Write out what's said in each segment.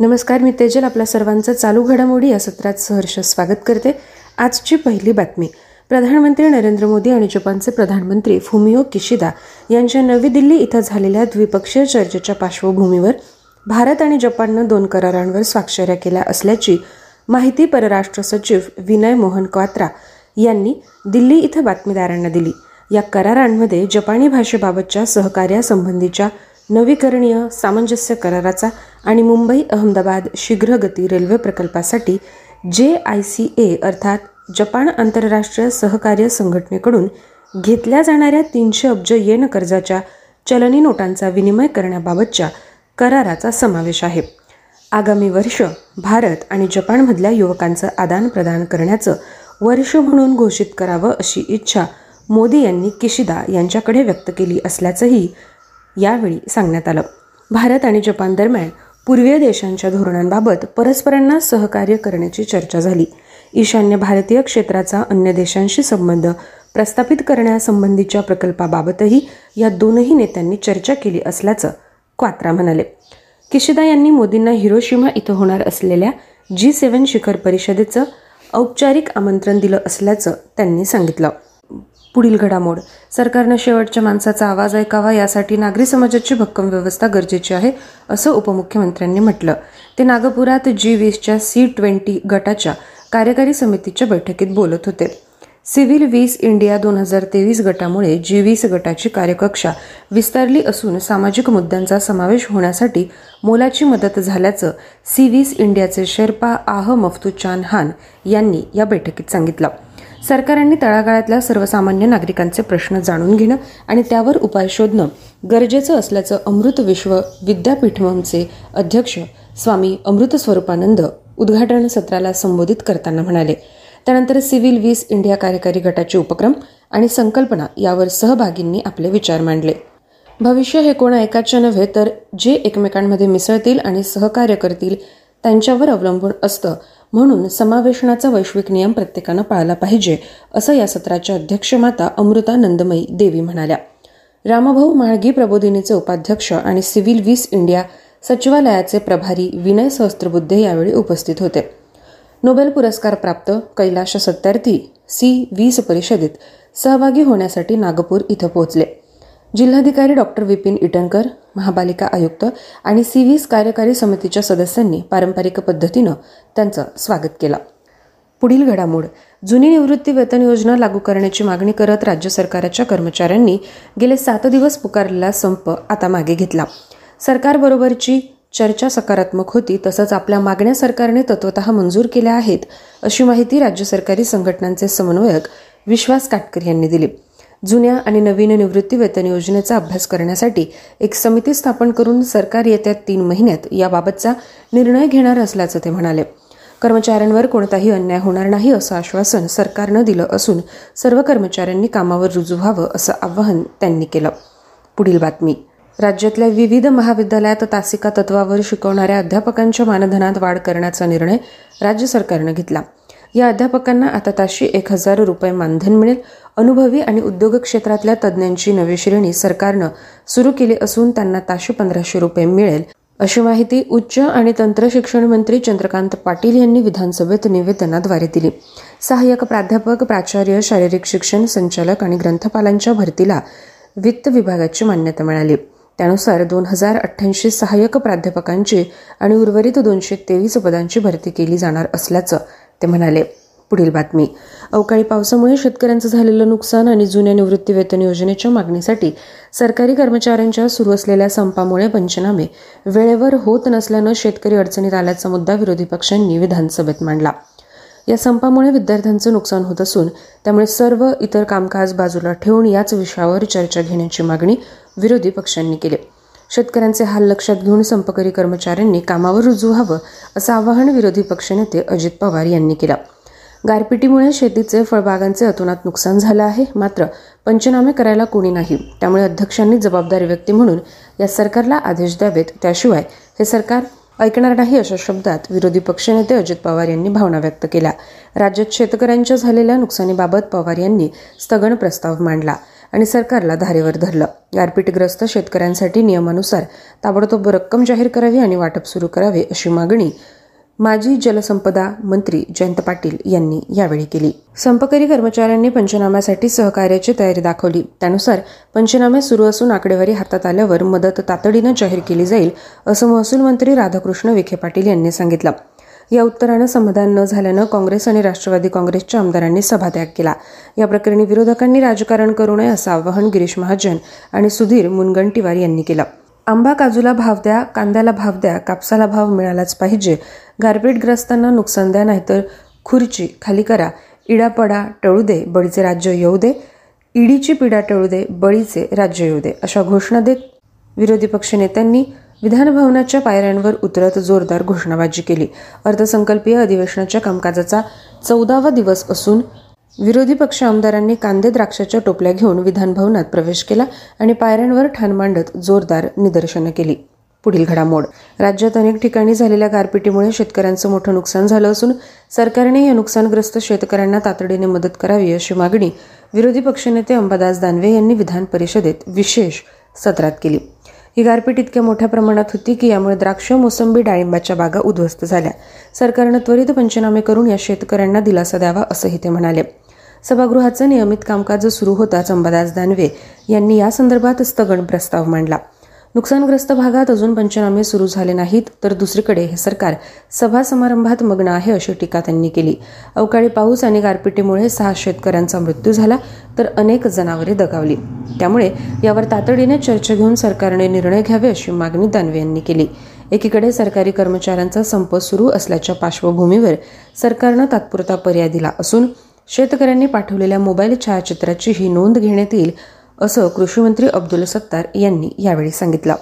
नमस्कार मी तेजल. आपल्या सर्वांचं चालू घडामोडी या सत्रात सहर्ष स्वागत करते. आजची पहिली बातमी. प्रधानमंत्री नरेंद्र मोदी आणि जपानचे प्रधानमंत्री फुमिओ किशिदा यांच्या नवी दिल्ली इथं झालेल्या द्विपक्षीय चर्चेच्या पार्श्वभूमीवर भारत आणि जपाननं दोन करारांवर स्वाक्षऱ्या केल्या असल्याची माहिती परराष्ट्र सचिव विनय मोहन क्वात्रा यांनी दिल्ली इथं बातमीदारांना दिली. या करारांमध्ये जपानी भाषेबाबतच्या सहकार्यासंबंधीच्या नवीकरणीय सामंजस्य कराराचा आणि मुंबई अहमदाबाद शीघ्रगती रेल्वे प्रकल्पासाठी जे आय सी ए अर्थात जपान आंतरराष्ट्रीय सहकार्य संघटनेकडून घेतल्या जाणाऱ्या तीनशे अब्ज येन कर्जाच्या चलनी नोटांचा विनिमय करण्याबाबतच्या कराराचा समावेश आहे. आगामी वर्ष भारत आणि जपानमधल्या युवकांचं आदानप्रदान करण्याचं वर्ष म्हणून घोषित करावं अशी इच्छा मोदी यांनी किशिदा यांच्याकडे व्यक्त केली असल्याचंही यावेळी सांगण्यात आलं. भारत आणि जपान दरम्यान पूर्वीय देशांच्या धोरणांबाबत परस्परांना सहकार्य करण्याची चर्चा झाली. ईशान्य भारतीय क्षेत्राचा अन्य देशांशी संबंध प्रस्थापित करण्यासंबंधीच्या प्रकल्पाबाबतही या दोनही नेत्यांनी चर्चा केली असल्याचं क्वात्रा म्हणाले. किशिदा यांनी मोदींना हिरोशिमा इथं होणार असलेल्या जी सेव्हन शिखर परिषदेचं औपचारिक आमंत्रण दिलं असल्याचं त्यांनी सांगितलं. पुढील घडामोड. सरकारनं शेवटच्या माणसाचा आवाज ऐकावा यासाठी नागरी समाजाची भक्कम व्यवस्था गरजेची आहे असं उपमुख्यमंत्र्यांनी म्हटलं. ते नागपुरात जी वीसच्या सी ट्वेंटी गटाच्या कार्यकारी समितीच्या बैठकीत बोलत होते. सिव्हिल वीस इंडिया दोन हजार तेवीस गटामुळे जी वीस गटाची कार्यकक्षा विस्तारली असून सामाजिक मुद्द्यांचा समावेश होण्यासाठी मोलाची मदत झाल्याचं सी वीस इंडियाचे शेर्पा आह मफ्तुचान हान यांनी या बैठकीत सांगितलं. सरकारांनी तळागाळातल्या सर्वसामान्य नागरिकांचे प्रश्न जाणून घेणं आणि त्यावर उपाय शोधणं गरजेचं असल्याचं अमृत विश्व विद्यापीठमचे अध्यक्ष स्वामी अमृत स्वरूपानंद उद्घाटन सत्राला संबोधित करताना म्हणाले. त्यानंतर सिव्हिल वीस इंडिया कार्यकारी गटाचे उपक्रम आणि संकल्पना यावर सहभागींनी आपले विचार मांडले. भविष्य हे कोणा एकाच्या नव्हे तर जे एकमेकांमध्ये मिसळतील आणि सहकार्य करतील त्यांच्यावर अवलंबून असतं म्हणून समावेशनाचा वैश्विक नियम प्रत्येकानं पाळला पाहिजे असं या सत्राच्या अध्यक्ष माता अमृता नंदमयी देवी म्हणाल्या. रामभाऊ म्हाळगी प्रबोधिनीचे उपाध्यक्ष आणि सिव्हिल वीस इंडिया सचिवालयाचे प्रभारी विनय सहस्त्रबुद्धे यावेळी उपस्थित होते. नोबेल पुरस्कार प्राप्त कैलाश सत्यार्थी सी. वीस परिषदेत सहभागी होण्यासाठी नागपूर इथं पोहोचले. जिल्हाधिकारी डॉक्टर विपिन इटनकर महापालिका आयुक्त आणि सी वीस कार्यकारी समितीच्या सदस्यांनी पारंपरिक पद्धतीनं त्यांचं स्वागत केलं. पुढील घडामोड जुनी निवृत्ती वेतन योजना लागू करण्याची मागणी करत राज्य सरकारच्या कर्मचाऱ्यांनी गेले सात दिवस पुकारलेला संप आता मागे घेतला. सरकारबरोबरची चर्चा सकारात्मक होती तसंच आपल्या मागण्या सरकारने तत्वत मंजूर केल्या आहेत अशी माहिती राज्य सरकारी संघटनांचे समन्वयक विश्वास काटकर यांनी दिली. जुन्या आणि नवीन निवृत्ती वेतन योजनेचा अभ्यास करण्यासाठी एक समिती स्थापन करून सरकार येत्या तीन महिन्यात याबाबतचा निर्णय घेणार असल्याचं ते म्हणाले. कर्मचाऱ्यांवर कोणताही अन्याय होणार नाही असं आश्वासन सरकारनं दिलं असून सर्व कर्मचाऱ्यांनी कामावर रुजू व्हावं असं आवाहन त्यांनी केलं. पुढील बातमी. राज्यातल्या विविध महाविद्यालयात तासिका तत्वावर शिकवणाऱ्या अध्यापकांच्या मानधनात वाढ करण्याचा निर्णय राज्य सरकारनं घेतला. या अध्यापकांना आता ताशी एक हजार रुपये मानधन मिळेल. अनुभवी आणि उद्योग क्षेत्रातल्या तज्ज्ञांची नवी श्रेणी सरकारनं सुरू केली असून त्यांना ताशी पंधराशे रुपये मिळेल. अशी माहिती उच्च आणि तंत्र शिक्षण मंत्री चंद्रकांत पाटील यांनी विधानसभेत निवेदनाद्वारे दिली. सहाय्यक प्राध्यापक प्राचार्य शारीरिक शिक्षण संचालक आणि ग्रंथपालांच्या भरतीला वित्त विभागाची मान्यता मिळाली. त्यानुसार दोन हजार अठ्ठ्याऐंशी सहाय्यक प्राध्यापकांची आणि उर्वरित दोनशे तेवीस पदांची भरती केली जाणार असल्याचं ते म्हणाले पुढील बातमी. अवकाळी पावसामुळे शेतकऱ्यांचं झालेलं नुकसान आणि जुन्या निवृत्ती वेतन योजनेच्या मागणीसाठी सरकारी कर्मचाऱ्यांच्या सुरू असलेल्या संपामुळे पंचनामे. वेळेवर होत नसल्यानं शेतकरी अडचणीत आल्याचा मुद्दा विरोधी पक्षांनी विधानसभेत मांडला. या संपामुळे विद्यार्थ्यांचं नुकसान होत असून त्यामुळे सर्व इतर कामकाज बाजूला ठेवून याच विषयावर चर्चा घेण्याची मागणी विरोधी पक्षांनी केली. शेतकऱ्यांचे हाल लक्षात घेऊन संपकरी कर्मचाऱ्यांनी कामावर रुजू व्हावं असं आवाहन विरोधी पक्षनेते अजित पवार यांनी केलं. गारपिटीमुळे शेतीचे फळबागांचे अतोनात नुकसान झालं आहे. मात्र पंचनामे करायला कोणी नाही. त्यामुळे अध्यक्षांनी जबाबदारी व्यक्ती म्हणून या सरकारला आदेश द्यावेत. त्याशिवाय हे सरकार ऐकणार नाही अशा शब्दात विरोधी पक्षनेते अजित पवार यांनी भावना व्यक्त केल्या. राज्यात शेतकऱ्यांच्या झालेल्या नुकसानीबाबत पवार यांनी स्थगन प्रस्ताव मांडला. आणि सरकारला धारेवर धरलं. गारपीटग्रस्त शेतकऱ्यांसाठी नियमानुसार ताबडतोब रक्कम जाहीर करावी आणि वाटप सुरू करावे अशी मागणी माजी जलसंपदा मंत्री जयंत पाटील यांनी यावेळी केली. संपकरी कर्मचाऱ्यांनी पंचनाम्यासाठी सहकार्याची तयारी दाखवली. त्यानुसार पंचनामे सुरू असून आकडेवारी हातात आल्यावर मदत तातडीनं जाहीर केली जाईल असं महसूल मंत्री राधाकृष्ण विखे पाटील यांनी सांगितलं. या उत्तरानं समाधान न झाल्यानं काँग्रेस आणि राष्ट्रवादी काँग्रेसच्या आमदारांनी सभात्याग केला. या प्रकरणी विरोधकांनी राजकारण करू नये असं आवाहन गिरीश महाजन आणि सुधीर मुनगंटीवार यांनी केलं. आंबा काजूला भाव द्या कांद्याला भाव द्या कापसाला भाव मिळालाच पाहिजे. गारपीटग्रस्तांना नुकसान द्या नाहीतर खुर्ची खाली करा. इडापडा टळू दे बळीचे राज्य येऊ दे. ईडीची पिडा टळू दे बळीचे राज्य येऊ दे अशा घोषणा देत विरोधी पक्षनेत्यांनी विधानभवनाच्या पायऱ्यांवर उतरत जोरदार घोषणाबाजी केली. अर्थसंकल्पीय अधिवेशनाच्या कामकाजाचा चौदावा दिवस असून विरोधी पक्ष आमदारांनी कांदे द्राक्षाच्या टोपल्या घेऊन विधानभवनात प्रवेश केला आणि पायऱ्यांवर ठाण मांडत जोरदार निदर्शनं केली. पुढील घडामोड. राज्यात अनेक ठिकाणी झालेल्या गारपिटीमुळे शेतकऱ्यांचं मोठं नुकसान झालं असून सरकारने या नुकसानग्रस्त शेतकऱ्यांना तातडीने मदत करावी अशी मागणी विरोधी पक्षनेते अंबादास दानवे यांनी विधान परिषदेत विशेष सत्रात केली. ही गारपीट इतक्या मोठ्या प्रमाणात होती की यामुळे द्राक्ष मोसंबी डाळिंबाच्या बागा उद्ध्वस्त झाल्या. सरकारनं त्वरित पंचनामे करून या शेतकऱ्यांना दिलासा द्यावा असंही ते म्हणाले. सभागृहाचं नियमित कामकाज सुरू होताच अंबादास दानवे यांनी या संदर्भात स्थगन प्रस्ताव मांडला. नुकसानग्रस्त भागात अजून पंचनामे सुरू झाले नाहीत तर दुसरीकडे हे सरकार सभा समारंभात मग्न आहे अशी टीका त्यांनी केली. अवकाळी पाऊस आणि गारपिटीमुळे सहा शेतकऱ्यांचा मृत्यू झाला तर अनेक जनावरे दगावली. त्यामुळे यावर तातडीने चर्चा घेऊन सरकारने निर्णय घ्यावे अशी मागणी दानवे यांनी केली. एकीकडे सरकारी कर्मचाऱ्यांचा संप सुरू असल्याच्या पार्श्वभूमीवर सरकारनं तात्पुरता पर्याय दिला असून शेतकऱ्यांनी पाठवलेल्या मोबाईल छायाचित्राची ही नोंद घेण्यात येईल असं कृषीमंत्री अब्दुल सत्तार यांनी यावेळी सांगितलं.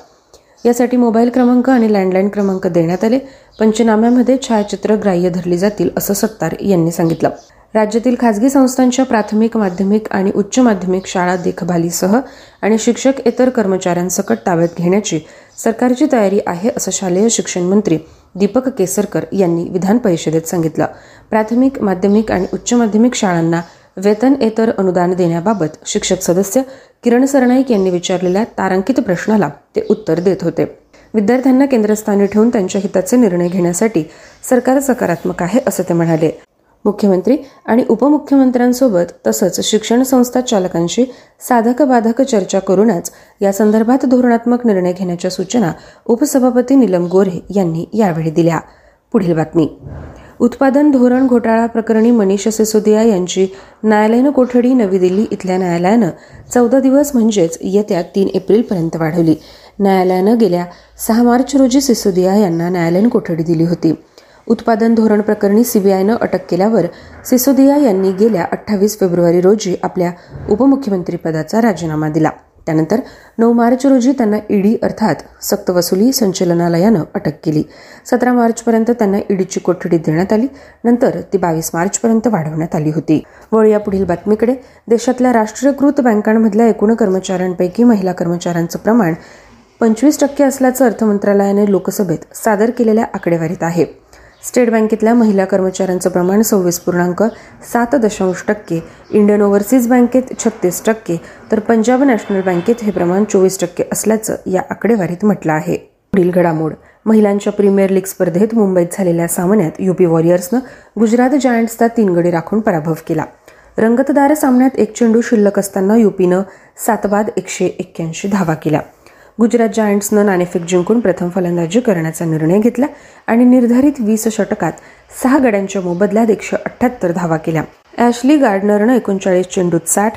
यासाठी मोबाईल क्रमांक आणि लँडलाईन क्रमांक देण्यात आले. पंचनाम्यामध्ये छायाचित्र ग्राह्य धरली जातील असं सत्तार यांनी सांगितलं. राज्यातील खासगी संस्थांच्या प्राथमिक माध्यमिक आणि उच्च माध्यमिक शाळा देखभालीसह आणि शिक्षक इतर कर्मचाऱ्यांसकट ताब्यात घेण्याची सरकारची तयारी आहे असं शालेय शिक्षण मंत्री दीपक केसरकर यांनी विधान परिषदेत सांगितलं. प्राथमिक माध्यमिक आणि उच्च माध्यमिक शाळांना वेतन वेतनेतर अनुदान देण्याबाबत शिक्षक सदस्य किरण सरनाईक यांनी विचारलेल्या तारांकित प्रश्नाला ते उत्तर देत होते. विद्यार्थ्यांना केंद्रस्थानी ठेवून त्यांच्या हिताचे निर्णय घेण्यासाठी सरकार सकारात्मक आहे असं ते म्हणाले. मुख्यमंत्री आणि उपमुख्यमंत्र्यांसोबत तसंच शिक्षण संस्था चालकांशी साधक बाधक चर्चा करूनच या संदर्भात धोरणात्मक निर्णय घेण्याच्या सूचना उपसभापती निलम गोरे यांनी यावेळी दिल्या. पुढील बातमी. उत्पादन धोरण घोटाळा प्रकरणी मनीष सिसोदिया यांची न्यायालयीन कोठडी नवी दिल्ली इथल्या न्यायालयानं. चौदा दिवस म्हणजेच येत्या तीन एप्रिलपर्यंत वाढवली. न्यायालयानं गेल्या सहा मार्च रोजी सिसोदिया यांना न्यायालयीन कोठडी दिली होती. उत्पादन धोरण प्रकरणी सीबीआयनं अटक केल्यावर सिसोदिया यांनी गेल्या अठ्ठावीस फेब्रुवारी रोजी आपल्या उपमुख्यमंत्रीपदाचा राजीनामा दिला. त्यानंतर नऊ मार्च रोजी त्यांना ईडी अर्थात सक्तवसुली संचलनालयानं अटक केली. सतरा मार्चपर्यंत त्यांना ईडीची कोठडी देण्यात आली. नंतर ती बावीस मार्चपर्यंत वाढवण्यात आली होती. वळूया पुढील बातमीकडे. देशातल्या राष्ट्रीयकृत बँकांमधल्या एकूण कर्मचाऱ्यांपैकी महिला कर्मचाऱ्यांचं प्रमाण पंचवीस टक्के असल्याचं अर्थ मंत्रालयाने लोकसभेत सादर केलेल्या आकडेवारीत आहे. स्टेट बँकेतल्या महिला कर्मचाऱ्यांचं प्रमाण सव्वीस पूर्णांक सात दशांश टक्के इंडियन ओव्हरसीज बँकेत छत्तीस टक्के तर पंजाब नॅशनल बँकेत हे प्रमाण चोवीस टक्के असल्याचं या आकडेवारीत म्हटलं आहे. पुढील घडामोड महिलांच्या प्रीमियर लीग स्पर्धेत मुंबईत झालेल्या सामन्यात युपी वॉरियर्सनं गुजरात जायंट्सचा तीन गडी राखून पराभव केला. रंगतदार सामन्यात एक चेंडू शिल्लक असताना युपीनं सात बाद एकशे एक्क्याऐंशी धावा केल्या. गुजरात जायंट्सनं नाणेफेक जिंकून प्रथम फलंदाजी करण्याचा निर्णय घेतला आणि निर्धारित वीस षटकात सहा गड्यांच्या मोबदल्यात एकशे अठ्ठ्याहत्तर धावा केल्या. ॲशली गार्डनरनं एकोणचाळीस चेंडूत साठ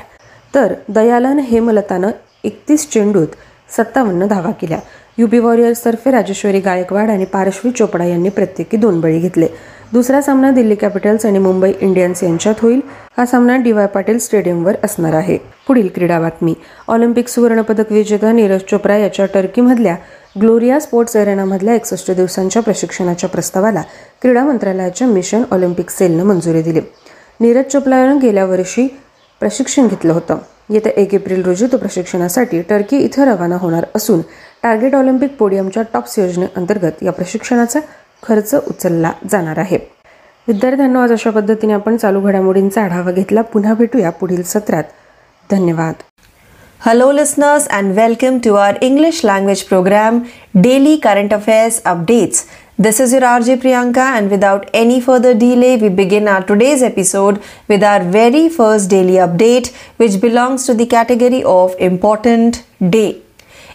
तर दयालन हेमलतानं एकतीस चेंडूत सत्तावन्न धावा केल्या. युपी वॉरियर्सतर्फे राजेश्वरी गायकवाड आणि पारश्वी चोपडा यांनी प्रत्येकी दोन बळी घेतले. दुसरा सामना दिल्ली कॅपिटल्स आणि मुंबई इंडियन्स यांच्यात होईल. हा सामना डी वाय पाटील स्टेडियमवर असणार आहे. पुढील क्रीडा बातमी. ऑलिम्पिक सुवर्णपदक विजेता नीरज चोप्रा याच्या टर्कीमधल्या ग्लोरिया स्पोर्ट्स एरेनामधल्या एकसष्ट दिवसांच्या प्रशिक्षणाच्या प्रस्तावाला क्रीडा मंत्रालयाच्या मिशन ऑलिम्पिक सेलनं मंजुरी दिली. नीरज चोप्रानं गेल्या वर्षी प्रशिक्षण घेतलं होतं. येत्या एक एप्रिल रोजी तो प्रशिक्षणासाठी टर्की इथं रवाना होणार असून टार्गेट ऑलिम्पिक पोडियमच्या टॉप्स योजनेअंतर्गत या प्रशिक्षणाचा खर्च उचलला जाणार आहे. विद्यार्थ्यांना आज अशा पद्धतीने आपण चालू घडामोडींचा आढावा घेतला. पुन्हा भेटूया पुढील सत्रात. धन्यवाद. Hello listeners and welcome to our English language programme daily current affairs updates this is your R J Priyanka and without any further delay we begin our today's episode with our very first daily update which belongs to the category of important day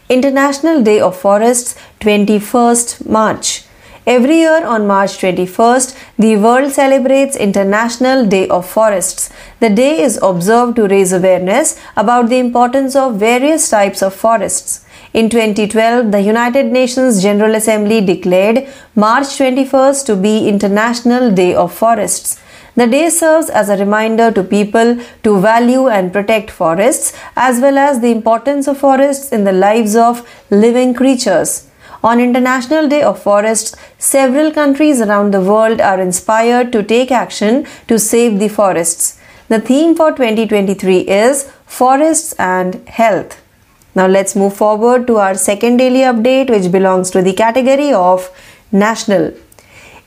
international day of forest twenty first March Every year on March 21st, the world celebrates International Day of Forests. The day is observed to raise awareness about the importance of various types of forests. In 2012, the United Nations General Assembly declared March 21st to be International Day of Forests. The day serves as a reminder to people to value and protect forests as well as the importance of forests in the lives of living creatures. On International Day of Forests, several countries around the world are inspired to take action to save the forests. The theme for 2023 is Forests and Health. Now let's move forward to our second daily update, which belongs to the category of national.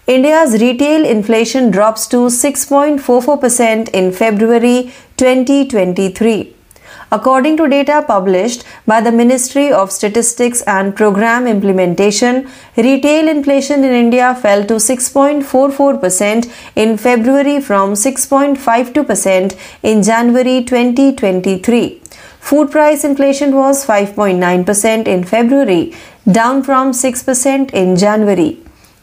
India's retail inflation drops to 6.44% in February 2023. According to data published by the Ministry of Statistics and Program Implementation, retail inflation in India fell to 6.44% in February from 6.52% in January 2023. Food price inflation was 5.9% in February, down from 6% in January.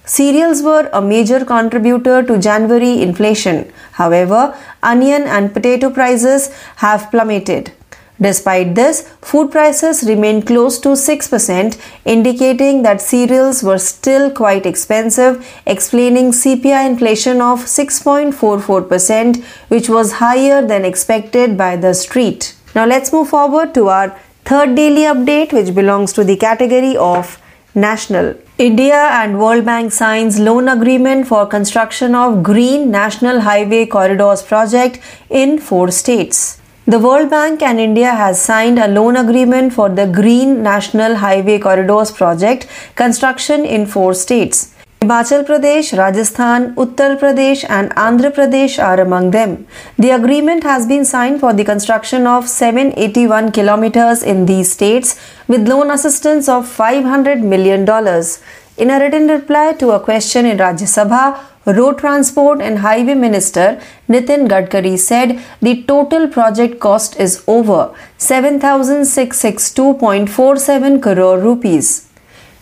Cereals were a major contributor to January inflation. However, onion and potato prices have plummeted. Despite this, food prices remained close to 6%, indicating that cereals were still quite expensive, explaining CPI inflation of 6.44%, which was higher than expected by the street. Now let's move forward to our third daily update which belongs to the category of national. India and World Bank signs loan agreement for construction of Green National Highway Corridors project in four states. The World Bank and India has signed a loan agreement for the Green National Highway Corridors project construction in four states. Himachal Pradesh, Rajasthan, Uttar Pradesh, and Andhra Pradesh are among them. The agreement has been signed for the construction of 781 kilometers in these states with loan assistance of $500 million. In a written reply to a question in Rajya Sabha, Road Transport and Highway Minister Nitin Gadkari said the total project cost is over 7662.47 crore rupees.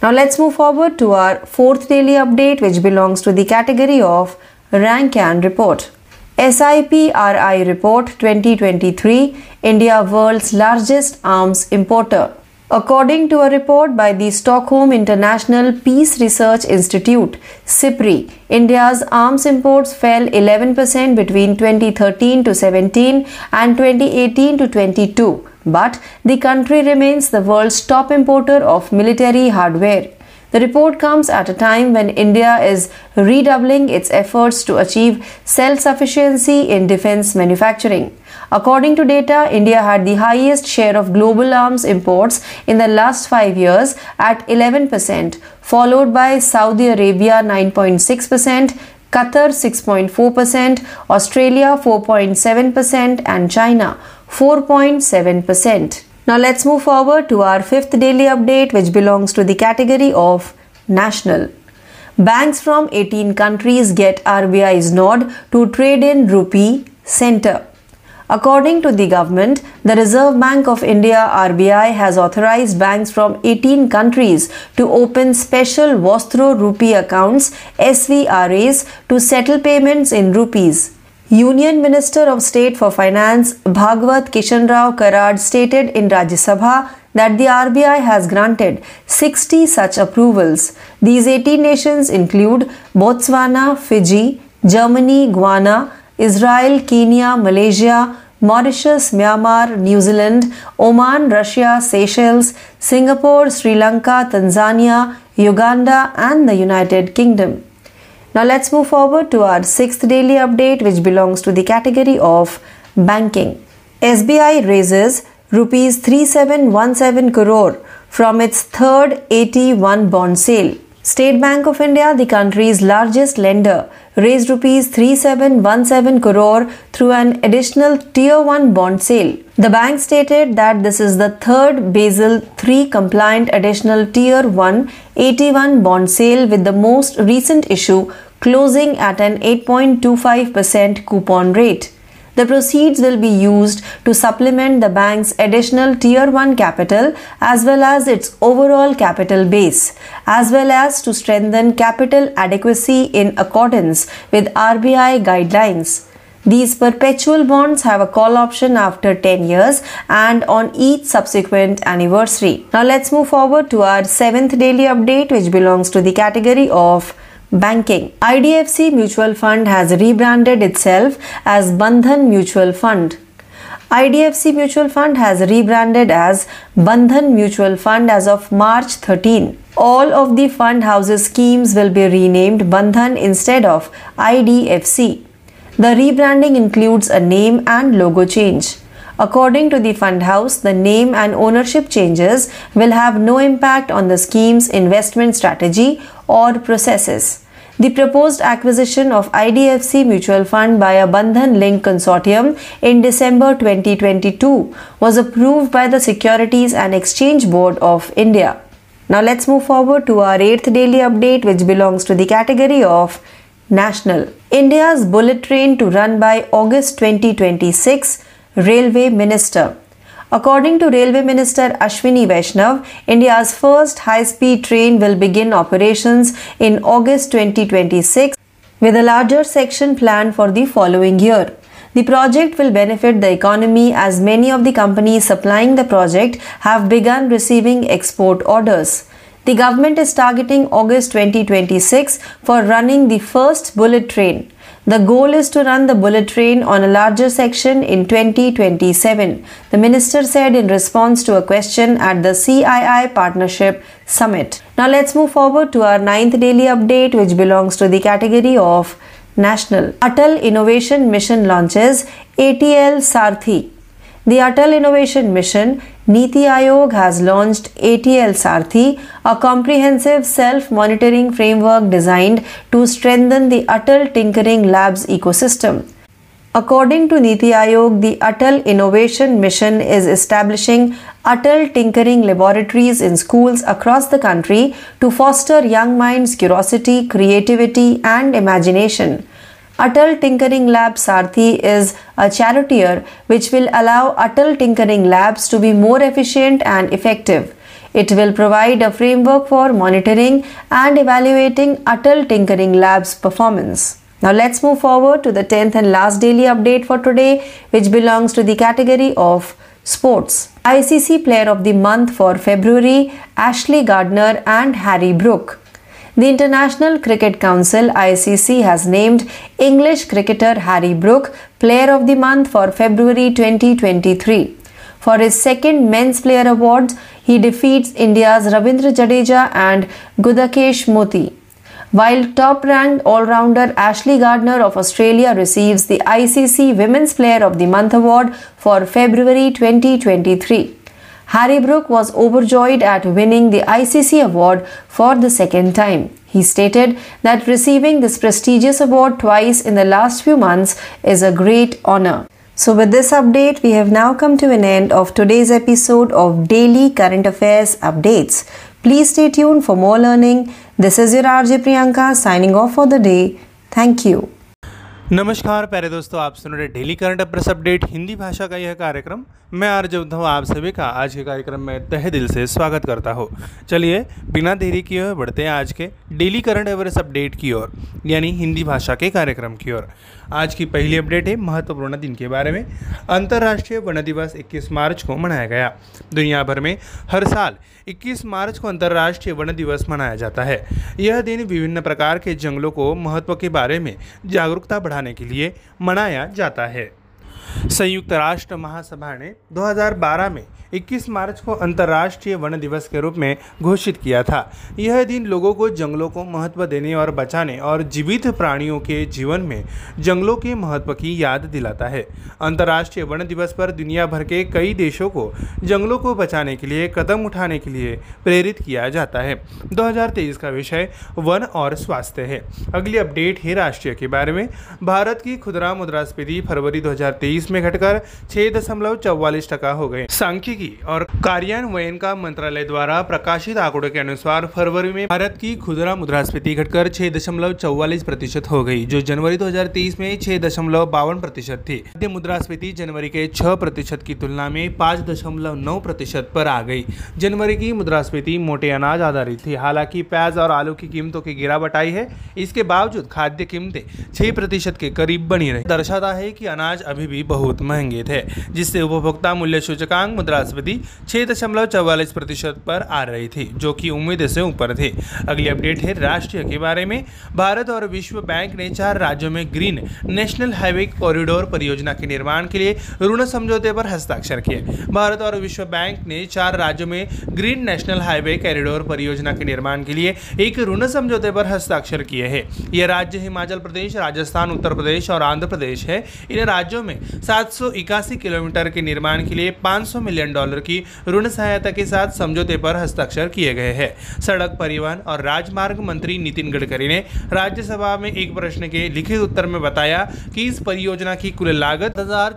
Now let's move forward to our fourth daily update which belongs to the category of rank and report. SIPRI report 2023 India world's largest arms importer. According to a report by the Stockholm International Peace Research Institute, SIPRI, India's arms imports fell 11% between 2013 to 17 and 2018 to 22 but the country remains the world's top importer of military hardware. The report comes at a time when India is redoubling its efforts to achieve self sufficiency in defense manufacturing. According to data, India had the highest share of global arms imports in the last five years at 11%, followed by Saudi Arabia 9.6%, Qatar 6.4%, Australia 4.7%, and China 4.7%. Now let's move forward to our fifth daily update, which belongs to the category of national. Banks from 18 countries get RBI's nod to trade in rupee center. According to the government, the Reserve Bank of India RBI has authorized banks from 18 countries to open special Vostro Rupee accounts SVRAs to settle payments in rupees. Union Minister of State for Finance Bhagwat Kishan Rao Karad stated in Rajya Sabha that the RBI has granted 60 such approvals. These 18 nations include Botswana, Fiji, Germany, Guyana, Israel, Kenya, Malaysia, Mauritius, Myanmar, New Zealand, Oman, Russia, Seychelles, Singapore, Sri Lanka, Tanzania, Uganda, and the United Kingdom. Now let's move forward to our sixth daily update, which belongs to the category of banking. SBI raises rupees 3717 crore from its third AT1 bond sale. State Bank of India, the country's largest lender, raised rupees 3717 crore through an additional tier 1 bond sale. The bank stated that this is the third Basel III compliant additional tier 1 AT1 bond sale with the most recent issue closing at an 8.25% coupon rate. The proceeds will be used to supplement the bank's additional Tier 1 capital as well as its overall capital base, as well as to strengthen capital adequacy in accordance with RBI guidelines. These perpetual bonds have a call option after 10 years and on each subsequent anniversary. Now let's move forward to our seventh daily update, which belongs to the category of Banking. IDFC Mutual Fund has rebranded itself as Bandhan Mutual Fund. IDFC Mutual Fund has rebranded as Bandhan Mutual Fund as of March 13. All of the fund houses schemes will be renamed Bandhan instead of IDFC. The rebranding includes a name and logo change. According to the fund house, the name and ownership changes will have no impact on the scheme's investment strategy or processes. The proposed acquisition of IDFC Mutual Fund by a Bandhan Link consortium in December 2022 was approved by the Securities and Exchange Board of India. Now let's move forward to our 8th daily update which belongs to the category of National. India's bullet train to run by August 2026 Railway Minister According to Railway Minister Ashwini Vaishnaw, India's first high speed train will begin operations in August 2026 with a larger section planned for the following year. The project will benefit the economy as many of the companies supplying the project have begun receiving export orders. The government is targeting August 2026 for running the first bullet train. The goal is to run the bullet train on a larger section in 2027, the minister said in response to a question at the CII Partnership Summit. Now let's move forward to our ninth daily update, which belongs to the category of National. Atal Innovation Mission launches ATL Sarthi. The Atal Innovation Mission Niti Aayog has launched ATL Sarthi, a comprehensive self monitoring framework designed to strengthen the Atal Tinkering Labs ecosystem. According to Niti Aayog, the Atal Innovation Mission is establishing Atal Tinkering Laboratories in schools across the country to foster young minds' curiosity, creativity, and imagination. Atal Tinkering Lab Sarthi is a charioteer which will allow Atal Tinkering Labs to be more efficient and effective. It will provide a framework for monitoring and evaluating Atal Tinkering Labs performance. Now let's move forward to the 10th and last daily update for today, which belongs to the category of sports. ICC Player of the Month for February Ashley Gardner and Harry Brook. The International Cricket Council ICC has named English cricketer Harry Brook Player of the Month for February 2023. For his second Men's Player Awards, he defeats India's Ravindra Jadeja and Gudakesh Motie. While top ranked all rounder Ashley Gardner of Australia receives the ICC Women's Player of the Month award for February 2023. Harry Brook was overjoyed at winning the ICC award for the second time. He stated that receiving this prestigious award twice in the last few months is a great honor. So, with this update, we have now come to an end of today's episode of Daily Current Affairs Updates. Please stay tuned for more learning. This is your RJ Priyanka signing off for the day. Thank you. नमस्कार प्यारे दोस्तों, आप सुन रहे daily current affairs update, Hindi भाषा का यह कार्यक्रम। मैं आर्ज उद्धव, आप सभी का आज के कार्यक्रम में तहे दिल से स्वागत करता हूँ। चलिए, बिना देरी किए बढ़ते हैं आज के डेली करंट अप्रेस अपडेट की ओर, यानी हिंदी भाषा के कार्यक्रम की ओर। आज की पहली अपडेट है महत्वपूर्ण दिन के बारे में। अंतर्राष्ट्रीय वन दिवस 21 मार्च को मनाया गया। दुनिया भर में हर साल 21 मार्च को अंतर्राष्ट्रीय वन दिवस मनाया जाता है। यह दिन विभिन्न प्रकार के जंगलों को महत्व के बारे में जागरूकता बढ़ाने के लिए मनाया जाता है। संयुक्त राष्ट्र महासभा ने 2012 में 21 मार्च को अंतर्राष्ट्रीय वन दिवस के रूप में घोषित किया था। यह दिन लोगों को जंगलों को महत्व देने और बचाने और जीवित प्राणियों के जीवन में जंगलों के महत्व की याद दिलाता है। अंतर्राष्ट्रीय वन दिवस पर दुनिया भर के कई देशों को जंगलों को बचाने के लिए कदम उठाने के लिए प्रेरित किया जाता है। 2023 का विषय वन और स्वास्थ्य है। अगली अपडेट है राष्ट्रीय के बारे में। भारत की खुदरा मुद्रास्फीति फरवरी 2023 में घटकर छह दशमलव चौवालीस टका हो गए सांख्यिकी और कार्यान्वयन का मंत्रालय द्वारा प्रकाशित आंकड़ों के अनुसार फरवरी में भारत की खुदरा मुद्रास्फीति घटकर छह दशमलव चौवालीस प्रतिशत हो गई, जो जनवरी 2023 में छह दशमलव बावन प्रतिशत थी। मध्य मुद्रास्फीति जनवरी के छह प्रतिशत की तुलना में पाँच दशमलव नौ प्रतिशत पर आ गई। जनवरी की मुद्रास्फीति मोटे अनाज आधारित थी। हालाँकि प्याज और आलू की कीमतों की गिरावट आई है। इसके बावजूद खाद्य कीमतें छह प्रतिशत के करीब बनी रही। दर्शाता है कि अनाज अभी भी बहुत महँगे थे, जिससे उपभोक्ता मूल्य सूचकांक मुद्रास्फीति छह दशमलव चौवालीस प्रतिशत पर आ रही थी, जो कि उम्मीद से ऊपर थी। अगली अपडेट है राष्ट्रीय के बारे में। भारत और विश्व बैंक ने चार राज्यों में ग्रीन नेशनल हाईवे कॉरिडोर परियोजना के निर्माण के लिए ऋण समझौते पर हस्ताक्षर किए। भारत और विश्व बैंक ने चार राज्यों में ग्रीन नेशनल हाईवे कॉरिडोर परियोजना के निर्माण के लिए एक ऋण समझौते पर हस्ताक्षर किए हैं। ये राज्य हिमाचल प्रदेश, राजस्थान, उत्तर प्रदेश और आंध्र प्रदेश है। इन राज्यों में सात सौ इक्यासी किलोमीटर के निर्माण के लिए 500 मिलियन डॉलर की ऋण सहायता के साथ समझौते पर हस्ताक्षर किए गए हैं। सड़क परिवहन और राजमार्ग मंत्री नितिन गडकरी ने राज्यसभा में एक प्रश्न के लिखित उत्तर में बताया कि इस परियोजना की कुल लागत हज़ार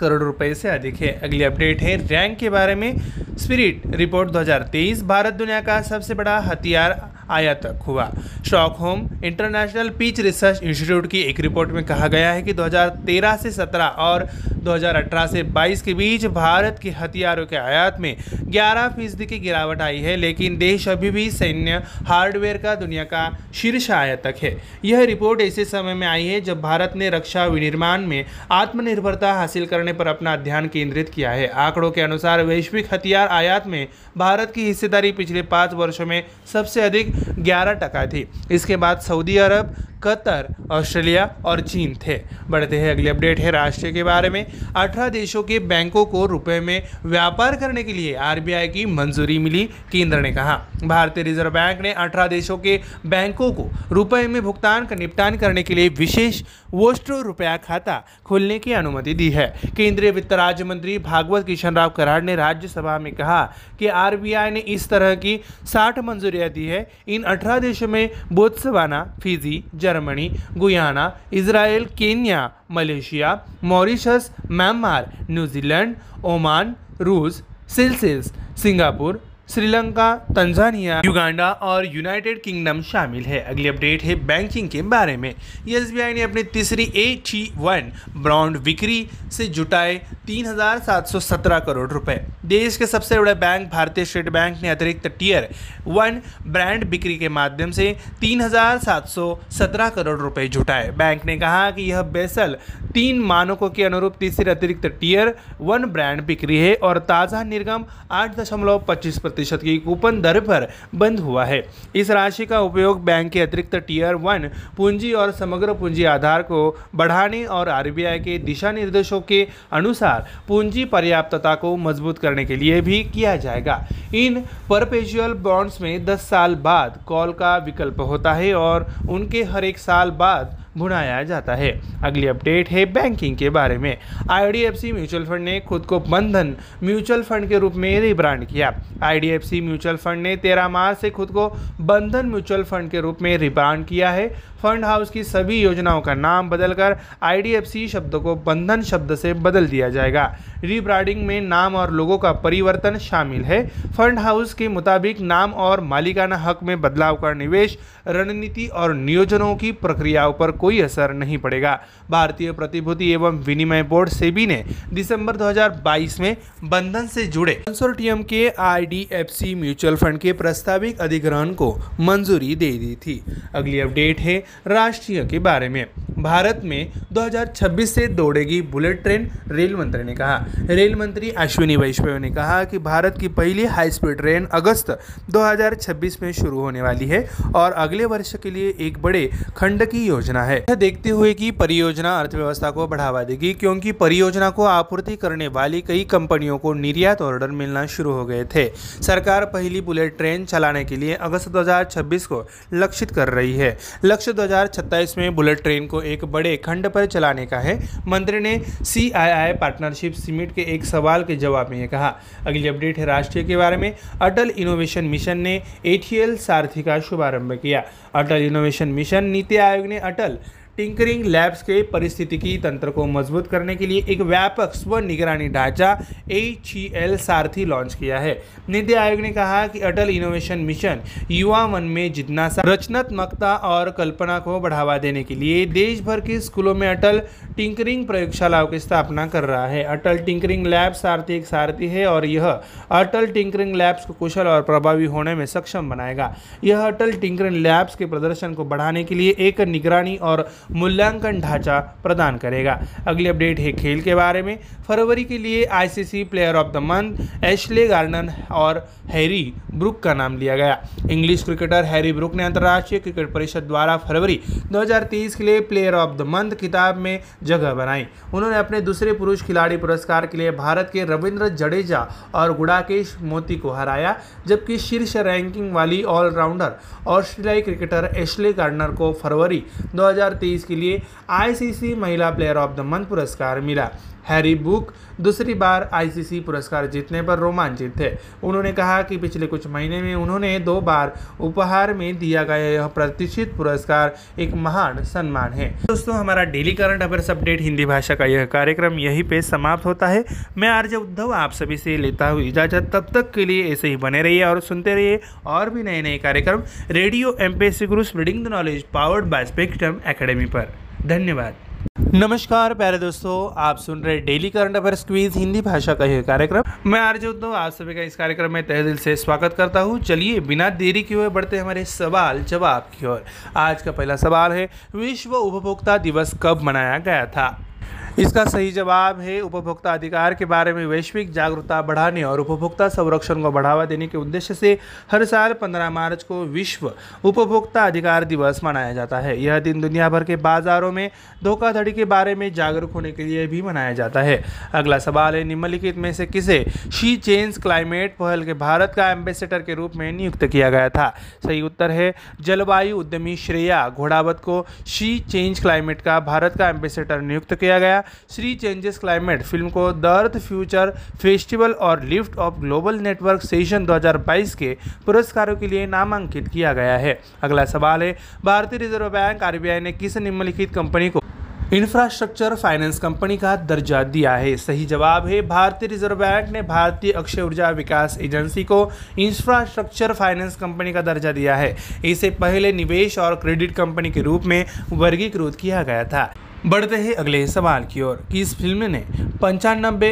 करोड़ रुपए से अधिक है। अगली अपडेट है रैंक के बारे में। स्पिरिट रिपोर्ट 2023 भारत दुनिया का सबसे बड़ा हथियार आयातक हुआ। Stockholm international peace research institute की एक रिपोर्ट में कहा गया है कि 2013 से 17 और 2018 से 22 के बीच भारत के हथियारों के आयात में 11 फ़ीसदी की गिरावट आई है, लेकिन देश अभी भी सैन्य हार्डवेयर का दुनिया का शीर्ष आयातक है। यह रिपोर्ट ऐसे समय में आई है जब भारत ने रक्षा विनिर्माण में आत्मनिर्भरता हासिल करने पर अपना ध्यान केंद्रित किया है। आंकड़ों के अनुसार वैश्विक हथियार आयात में भारत की हिस्सेदारी पिछले पाँच वर्षों में सबसे अधिक 11 टका थी। इसके बाद सऊदी अरब कतर, ऑस्ट्रेलिया और चीन थे। बढ़ते हैं अगली अपडेट है राष्ट्रीय के बारे में। 18 देशों के बैंकों को रुपए में व्यापार करने के लिए आरबीआई की मंजूरी मिली, केंद्र ने कहा। भारतीय रिज़र्व बैंक ने 18 देशों के बैंकों को रुपए में भुगतान का निपटान करने के लिए विशेष वोस्ट्रो रुपया खाता खोलने की अनुमति दी है। केंद्रीय वित्त राज्य मंत्री भागवत किशन राव कराड़ ने राज्यसभा में कहा कि आरबीआई ने इस तरह की 60 मंजूरियाँ दी है। इन 18 देशों में Botswana, Fiji, Germany Guyana Israel Kenya Malaysia Mauritius Myanmar New Zealand Oman रूस Seychelles Singapore Sri Lanka Tanzania Uganda और यूनाइटेड किंगडम शामिल है। अगली अपडेट है बैंकिंग के बारे में। एस ने अपनी तीसरी ए टी वन ब्रॉन्ड बिक्री से जुटाए 3,717 करोड़ रुपए। देश के सबसे बड़े बैंक भारतीय स्टेट बैंक ने अतिरिक्त टीयर वन ब्रांड बिक्री के माध्यम से 3,717 करोड़ रुपए जुटाए। बैंक ने कहा कि यह बेसल तीन मानकों के अनुरूप तीसरी अतिरिक्त टीयर वन ब्रांड बिक्री है और ताज़ा निर्गम आठ दशमलव पच्चीस की कूपन दर पर बंद हुआ है। इस राशि का उपयोग बैंक के अतिरिक्त टीयर वन पूंजी और समग्र पूंजी आधार को बढ़ाने और आरबीआई के दिशा निर्देशों के अनुसार पूंजी पर्याप्तता को मज़बूत करने के लिए भी किया जाएगा। इन परपेचुअल बॉन्ड्स में 10 साल बाद कॉल का विकल्प होता है और उनके हर एक साल बाद भुनाया जाता है। अगली अपडेट है बैंकिंग के बारे में। आईडीएफसी म्यूचुअल फंड ने खुद को बंधन म्यूचुअल फंड के रूप में रिब्रांड किया। आईडीएफसी म्यूचुअल फंड ने 13 मार्च से खुद को बंधन म्यूचुअल फंड के रूप में रिब्रांड किया है। फंड हाउस की सभी योजनाओं का नाम बदलकर आईडीएफसी शब्द को बंधन शब्द से बदल दिया जाएगा। रिब्रांडिंग में नाम और लोगों का परिवर्तन शामिल है। फंड हाउस के मुताबिक नाम और मालिकाना हक में बदलाव का निवेश, रणनीति और नियोजनों की प्रक्रियाओं पर कोई असर नहीं पड़ेगा। भारतीय प्रतिभूति एवं विनिमय बोर्ड, सेबी ने दिसंबर 2022 में बंधन से जुड़े कंसोर्टियम के आईडीएफसी म्यूचुअल फंड के प्रस्तावित अधिग्रहण को मंजूरी दे दी थी। अगली अपडेट है राष्ट्रीय के बारे में। भारत में 2026 से दौड़ेगी बुलेट ट्रेन, रेल मंत्री ने कहा। रेल मंत्री अश्विनी वैष्णव ने कहा कि भारत की पहली हाई स्पीड ट्रेन अगस्त 2026 में शुरू होने वाली है और अगले वर्ष के लिए एक बड़े खंड की योजना है। यह देखते हुए कि परियोजना अर्थव्यवस्था को बढ़ावा देगी, क्योंकि परियोजना को आपूर्ति करने वाली कई कंपनियों को निर्यात ऑर्डर मिलना शुरू हो गए थे। सरकार पहली बुलेट ट्रेन चलाने के लिए अगस्त 2026 को लक्षित कर रही है। लक्ष्य 2027 में बुलेट ट्रेन को एक बड़े खंड पर चलाने का है। मंत्री ने सीआईआई पार्टनरशिप समिट के एक सवाल के जवाब में यह कहा। अगली अपडेट है राष्ट्रीय के बारे में। अटल इनोवेशन मिशन ने एटीएल सारथी का शुभारंभ किया। अटल इनोवेशन मिशन नीति आयोग ने अटल टिंकरिंग लैब्स के परिस्थितिकी तंत्र को मज़बूत करने के लिए एक व्यापक स्व निगरानी ढांचा एच सारथी लॉन्च किया है। नीति आयोग ने कहा कि अटल इनोवेशन मिशन युवा मन में जिज्ञासा रचनात्मकता और कल्पना को बढ़ावा देने के लिए देश भर के स्कूलों में अटल टिंकरिंग प्रयोगशालाओं की स्थापना कर रहा है। अटल टिंकरिंग लैब सारथी एक सारथी है और यह अटल टिंकरिंग लैब्स को कुशल और प्रभावी होने में सक्षम बनाएगा। यह अटल टिंकरिंग लैब्स के प्रदर्शन को बढ़ाने के लिए एक निगरानी और मूल्यांकन ढांचा प्रदान करेगा। अगली अपडेट है खेल के बारे में। फरवरी के लिए ICC player of the month Ashleigh Gardner और हैरी ब्रुक का नाम लिया गया। इंग्लिश क्रिकेटर हैरी ब्रुक ने अंतर्राष्ट्रीय क्रिकेट परिषद द्वारा फरवरी 2023 के लिए प्लेयर ऑफ़ द मंथ खिताब में जगह बनाई। उन्होंने अपने दूसरे पुरुष खिलाड़ी पुरस्कार के लिए भारत के रविंद्र जडेजा और गुड़ाकेश मोती को हराया, जबकि शीर्ष रैंकिंग वाली ऑलराउंडर ऑस्ट्रेलियाई क्रिकेटर एशले गार्डनर को फरवरी 2023 के लिए आईसीसी महिला प्लेयर ऑफ़ द मंथ पुरस्कार मिला। हैरी बुक दूसरी बार आईसीसी पुरस्कार जीतने पर रोमांचित थे। उन्होंने कहा कि पिछले कुछ महीने में उन्होंने दो बार उपहार में दिया गया यह प्रतिष्ठित पुरस्कार एक महान सम्मान है। दोस्तों, हमारा daily current affairs update Hindi भाषा का यह कार्यक्रम यहीं पे समाप्त होता है। मैं आर्य उद्धव आप सभी से लेता हूँ इजाज़त। तब तक के लिए ऐसे ही बने रहिए और सुनते रहिए और भी नए नए कार्यक्रम radio M P Guru spreading the knowledge powered by spectrum academy पर। धन्यवाद। नमस्कार, प्यारे दोस्तों, आप सुन रहे daily current affair quiz, Hindi भाषा का यह कार्यक्रम। मैं आर्य उद्धव, आप सभी का इस कार्यक्रम में तह दिल से स्वागत करता हूँ। चलिए, बिना देरी किए हुए बढ़ते हमारे सवाल जवाब की ओर। आज का पहला सवाल है, विश्व उपभोक्ता दिवस कब मनाया गया था? इसका सही जवाब है उपभोक्ता अधिकार के बारे में वैश्विक जागरूकता बढ़ाने और उपभोक्ता संरक्षण को बढ़ावा देने के उद्देश्य से हर साल 15 मार्च को विश्व उपभोक्ता अधिकार दिवस मनाया जाता है। यह दिन दुनिया भर के बाजारों में धोखाधड़ी के बारे में जागरूक होने के लिए भी मनाया जाता है। अगला सवाल है, निम्नलिखित में से किसे शी चेंज क्लाइमेट पहल के भारत का एम्बेसडर के रूप में नियुक्त किया गया था? सही उत्तर है, जलवायु उद्यमी श्रेया घोड़ावत को शी चेंज क्लाइमेट का भारत का एम्बेसडर नियुक्त किया गया। श्री चेंजेस क्लाइमेट फ़िल्म को द अर्थ फ्यूचर फेस्टिवल और lift off global network session 2022 के पुरस्कारों के लिए नामांकित किया गया है। अगला सवाल है, भारतीय रिज़र्व बैंक आरबीआई ने किस निम्नलिखित कंपनी को इंफ्रास्ट्रक्चर फाइनेंस कंपनी का दर्जा दिया है? सही जवाब है, भारतीय रिज़र्व बैंक ने भारतीय अक्षय ऊर्जा विकास एजेंसी को इंफ्रास्ट्रक्चर फाइनेंस कंपनी का दर्जा दिया है। इसे पहले निवेश और क्रेडिट कंपनी के रूप में वर्गीकृत किया गया था। बढ़ते हैं अगले सवाल की ओर, कि इस फ़िल्म ने पंचानबे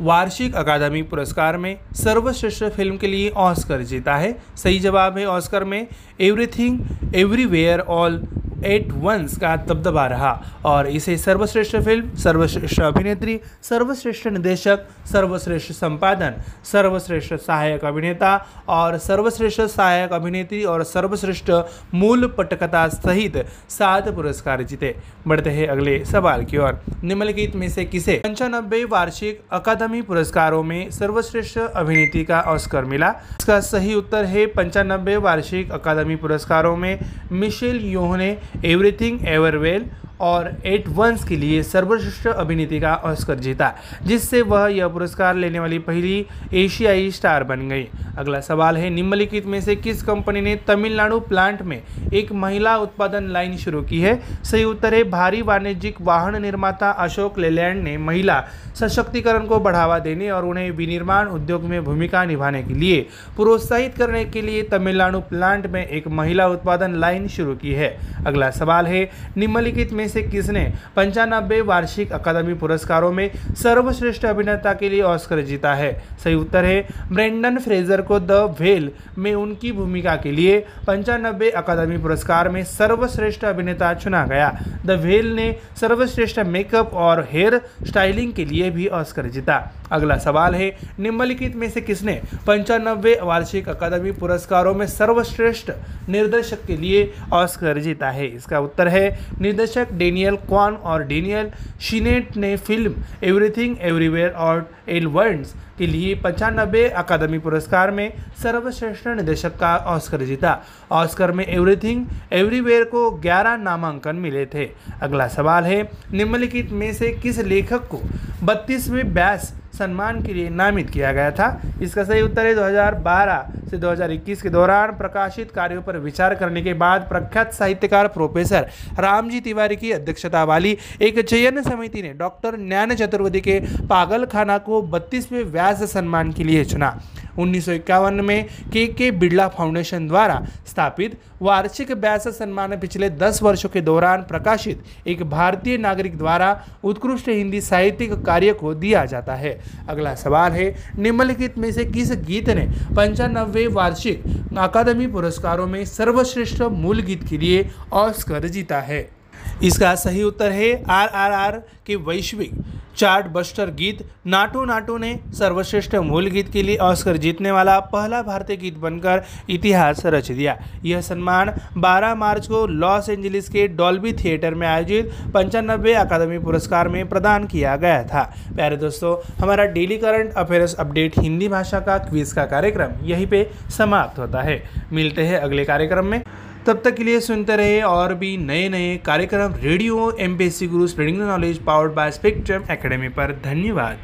वार्षिक अकादमी पुरस्कार में सर्वश्रेष्ठ फ़िल्म के लिए ऑस्कर जीता है। सही जवाब है ऑस्कर में everything everywhere all at once का दबदबा रहा और इसे सर्वश्रेष्ठ फ़िल्म, सर्वश्रेष्ठ अभिनेत्री, सर्वश्रेष्ठ निदेशक सर्वश्रेष्ठ संपादन, सर्वश्रेष्ठ सहायक अभिनेता और सर्वश्रेष्ठ सहायक अभिनेत्री और सर्वश्रेष्ठ मूल पटकथा सहित सात पुरस्कार जीते। बढ़ते हैं अगले सवाल की ओर। निम्नलिखित में से किसे पंचानब्बे वार्षिक अकादमी पुरस्कारों में सर्वश्रेष्ठ अभिनेत्री का ऑस्कर मिला? इसका सही उत्तर है पंचानब्बे वार्षिक अकादमी पुरस्कारों में मिशेल योह everything ever well. और एट वंस के लिए सर्वश्रेष्ठ अभिनेत्री का ऑस्कर जीता, जिससे वह यह पुरस्कार लेने वाली पहली एशियाई स्टार बन गई। अगला सवाल है, निम्नलिखित में से किस कंपनी ने तमिलनाडु प्लांट में एक महिला उत्पादन लाइन शुरू की है? सही उत्तर है, भारी वाणिज्यिक वाहन निर्माता अशोक लेलैंड ने महिला सशक्तिकरण को बढ़ावा देने और उन्हें विनिर्माण उद्योग में भूमिका निभाने के लिए प्रोत्साहित करने के लिए तमिलनाडु प्लांट में एक महिला उत्पादन लाइन शुरू की है। अगला सवाल है, निम्नलिखित में से किसने पंचानबे वार्षिक अकादमी पुरस्कारों में सर्वश्रेष्ठ अभिनेता के लिए ऑस्कर जीता है? सही उत्तर है, ब्रेंडन फ्रेजर को द वेल में उनकी भूमिका के लिए पंचानबे अकादमी पुरस्कार में सर्वश्रेष्ठ अभिनेता चुना गया। द वेल ने सर्वश्रेष्ठ मेकअप और हेयर स्टाइलिंग के लिए भी ऑस्कर जीता। अगला सवाल है, निम्नलिखित में से किसने पंचानबे वार्षिक अकादमी पुरस्कारों में सर्वश्रेष्ठ निर्देशक के लिए ऑस्कर जीता है? इसका उत्तर है, निर्देशक डेनियल क्वान और डेनियल शिनेट ने फ़िल्म एवरीथिंग एवरीवेयर और एल वर्ड्स के लिए पचानबे अकादमी पुरस्कार में सर्वश्रेष्ठ निदेशक का ऑस्कर जीता। ऑस्कर में एवरीथिंग एवरीवेयर को 11 नामांकन मिले थे। अगला सवाल है, निम्नलिखित में से किस लेखक को बत्तीसवें बैस सम्मान के लिए नामित किया गया था। इसका सही उत्तर है 2012 से 2021 के दौरान प्रकाशित कार्यों पर विचार करने के बाद प्रख्यात साहित्यकार प्रोफेसर रामजी तिवारी की अध्यक्षता वाली एक चयन समिति ने डॉक्टर ज्ञान चतुर्वेदी के पागल खाना को बत्तीसवें व्यास सम्मान के लिए चुना। उन्नीस सौ इक्यावन में के के बिरला फाउंडेशन द्वारा स्थापित वार्षिक व्यास सम्मान पिछले दस वर्षों के दौरान प्रकाशित एक भारतीय नागरिक द्वारा उत्कृष्ट हिंदी साहित्यिक कार्य को दिया जाता है। अगला सवाल है, निम्नलिखित में से किस गीत ने पंचानबे वार्षिक अकादमी पुरस्कारों में सर्वश्रेष्ठ मूल गीत के लिए ऑस्कर जीता है? इसका सही उत्तर है आर आर आर के वैश्विक चार्ट बस्टर गीत। नाटो नाटो ने सर्वश्रेष्ठ मूल गीत के लिए ऑस्कर जीतने वाला पहला भारतीय गीत बनकर इतिहास रच दिया। यह सम्मान 12 मार्च को लॉस एंजलिस के डॉल्बी थिएटर में आयोजित पंचानबे अकादमी पुरस्कार में प्रदान किया गया था। प्यारे दोस्तों, हमारा daily current affairs update Hindi भाषा का क्विज का कार्यक्रम यहीं पे समाप्त होता है। मिलते हैं अगले कार्यक्रम में। तब तक के लिए सुनते रहे और भी नए नए कार्यक्रम radio M Guru spreading the knowledge powered by spectrum academy पर। धन्यवाद।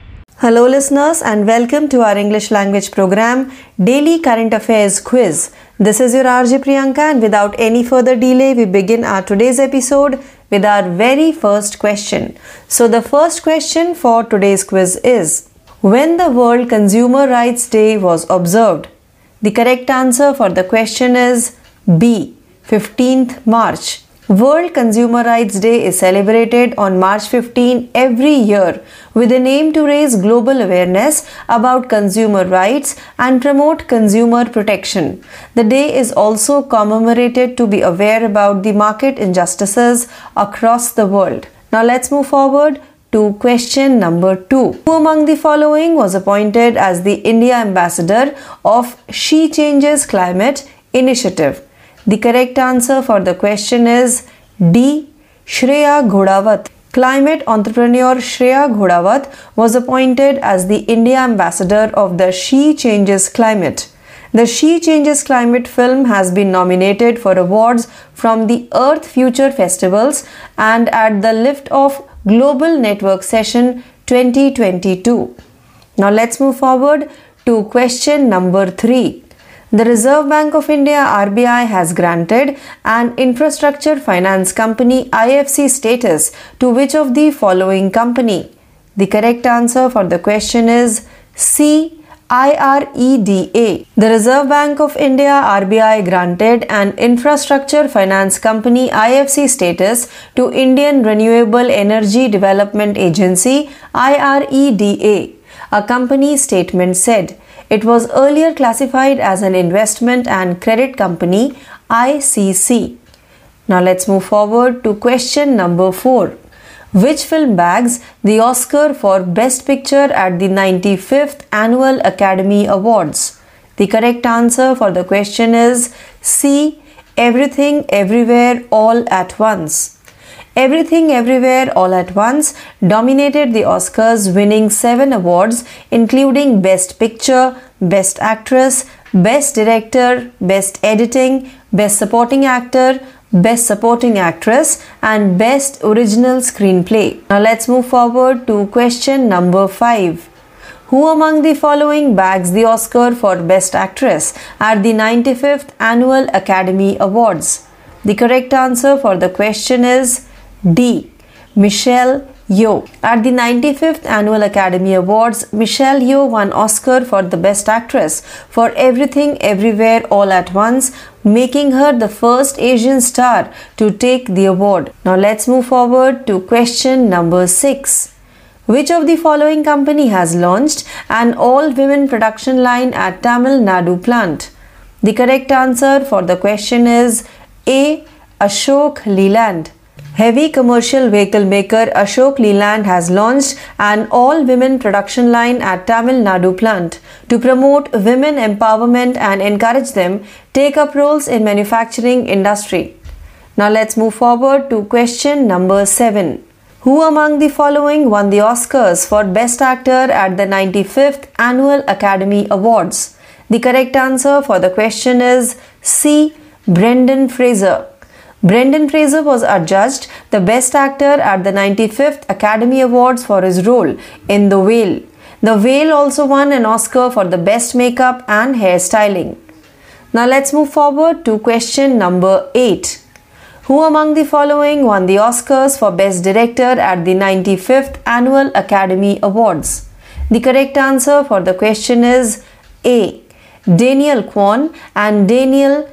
Hello listeners and welcome to our English language programme daily current affairs quiz this is your RJ Priyanka and without any further delay we begin our today's episode with our very first question so the first question for today's quiz is When the World Consumer Rights Day was observed? The correct answer for the question is B, 15th March. World Consumer Rights Day is celebrated on March 15 every year with an aim to raise global awareness about consumer rights and promote consumer protection. The day is also commemorated to be aware about the market injustices across the world. Now let's move forward to question number 2. Who among the following was appointed as the India ambassador of She Changes Climate initiative? The correct answer for the question is D. Shreya Ghodawat. Climate entrepreneur Shreya Ghodawat was appointed as the India ambassador of the She Changes Climate. The She Changes Climate film has been nominated for awards from the Earth Future Festivals and at the Lift Off Global Network Session 2022. Now let's move forward to question number 3. The Reserve Bank of India RBI has granted an infrastructure finance company IFC status to which of the following company? The correct answer for the question is C. IREDA. The Reserve Bank of India RBI granted an infrastructure finance company IFC status to Indian Renewable Energy Development Agency IREDA. A company statement said it was earlier classified as an investment and credit company ICC. Now let's move forward to question number 4. Which film bags the Oscar for Best Picture at the 95th Annual Academy Awards? The correct answer for the question is C. Everything, Everywhere, All at Once. Everything Everywhere All at Once dominated the Oscars, winning seven awards, including Best Picture, Best Actress, Best Director, Best Editing, Best Supporting Actor, Best Supporting Actress, and Best Original Screenplay. Now let's move forward to question number 5. Who among the following bags the Oscar for Best Actress at the 95th Annual Academy Awards? The correct answer for the question is D. Michelle Yeoh. At the 95th Annual Academy Awards, Michelle Yeoh won Oscar for the Best Actress for Everything Everywhere All at Once, making her the first Asian star to take the award. Now let's move forward to question number 6. Which of the following company has launched an all-women production line at Tamil Nadu plant? The correct answer for the question is A. Ashok Leyland. Heavy commercial vehicle maker Ashok Leyland has launched an all-women production line at Tamil Nadu plant to promote women empowerment and encourage them take up roles in manufacturing industry. Now let's move forward to question number 7. Who among the following won the Oscars for Best Actor at the 95th Annual Academy Awards? The correct answer for the question is C. Brendan Fraser. Brendan Fraser was adjudged the Best Actor at the 95th Academy Awards for his role in The Whale. The Whale also won an Oscar for the Best Makeup and Hairstyling. Now let's move forward to question number 8. Who among the following won the Oscars for Best Director at the 95th Annual Academy Awards? The correct answer for the question is A. Daniel Kwan and Daniel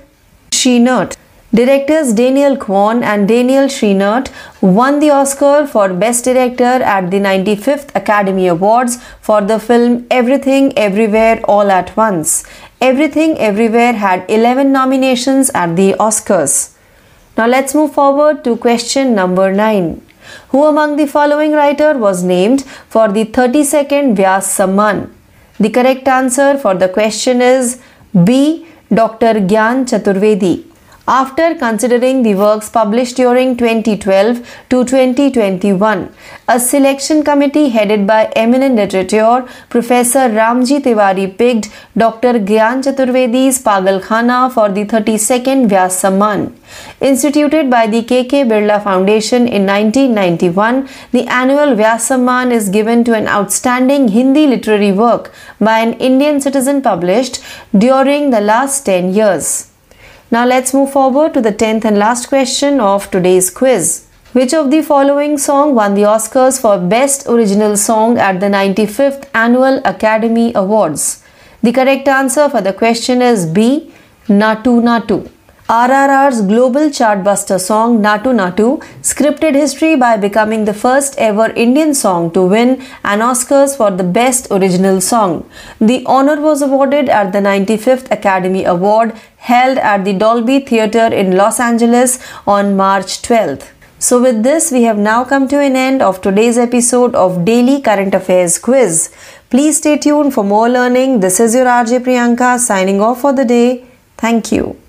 Scheinert. Directors Daniel Kwan and Daniel Scheinert won the Oscar for Best Director at the 95th Academy Awards for the film Everything Everywhere All at Once. Everything Everywhere had 11 nominations at the Oscars. Now let's move forward to question number 9. Who among the following writer was named for the 32nd Vyas Samman? The correct answer for the question is B. Dr. Gyan Chaturvedi. After considering the works published during 2012 to 2021, a selection committee headed by eminent literature Professor Ramji Tiwari picked Dr. Gyan Chaturvedi's Pagal Khana for the 32nd Vyas Samman. Instituted by the KK Birla Foundation in 1991, the annual Vyas Samman is given to an outstanding Hindi literary work by an Indian citizen published during the last 10 years. Now let's move forward to the 10th and last question of today's quiz. Which of the following song won the Oscars for Best Original Song at the 95th Annual Academy Awards? The correct answer for the question is B. Naatu Naatu. RRR's global chartbuster song Naatu Naatu scripted history by becoming the first ever Indian song to win an Oscars for the Best Original Song. The honor was awarded at the 95th Academy Award held at the Dolby Theatre in Los Angeles on March 12th. So, with this, we have now come to an end of today's episode of Daily Current Affairs Quiz. Please stay tuned for more learning. This is your RJ Priyanka signing off for the day. Thank you.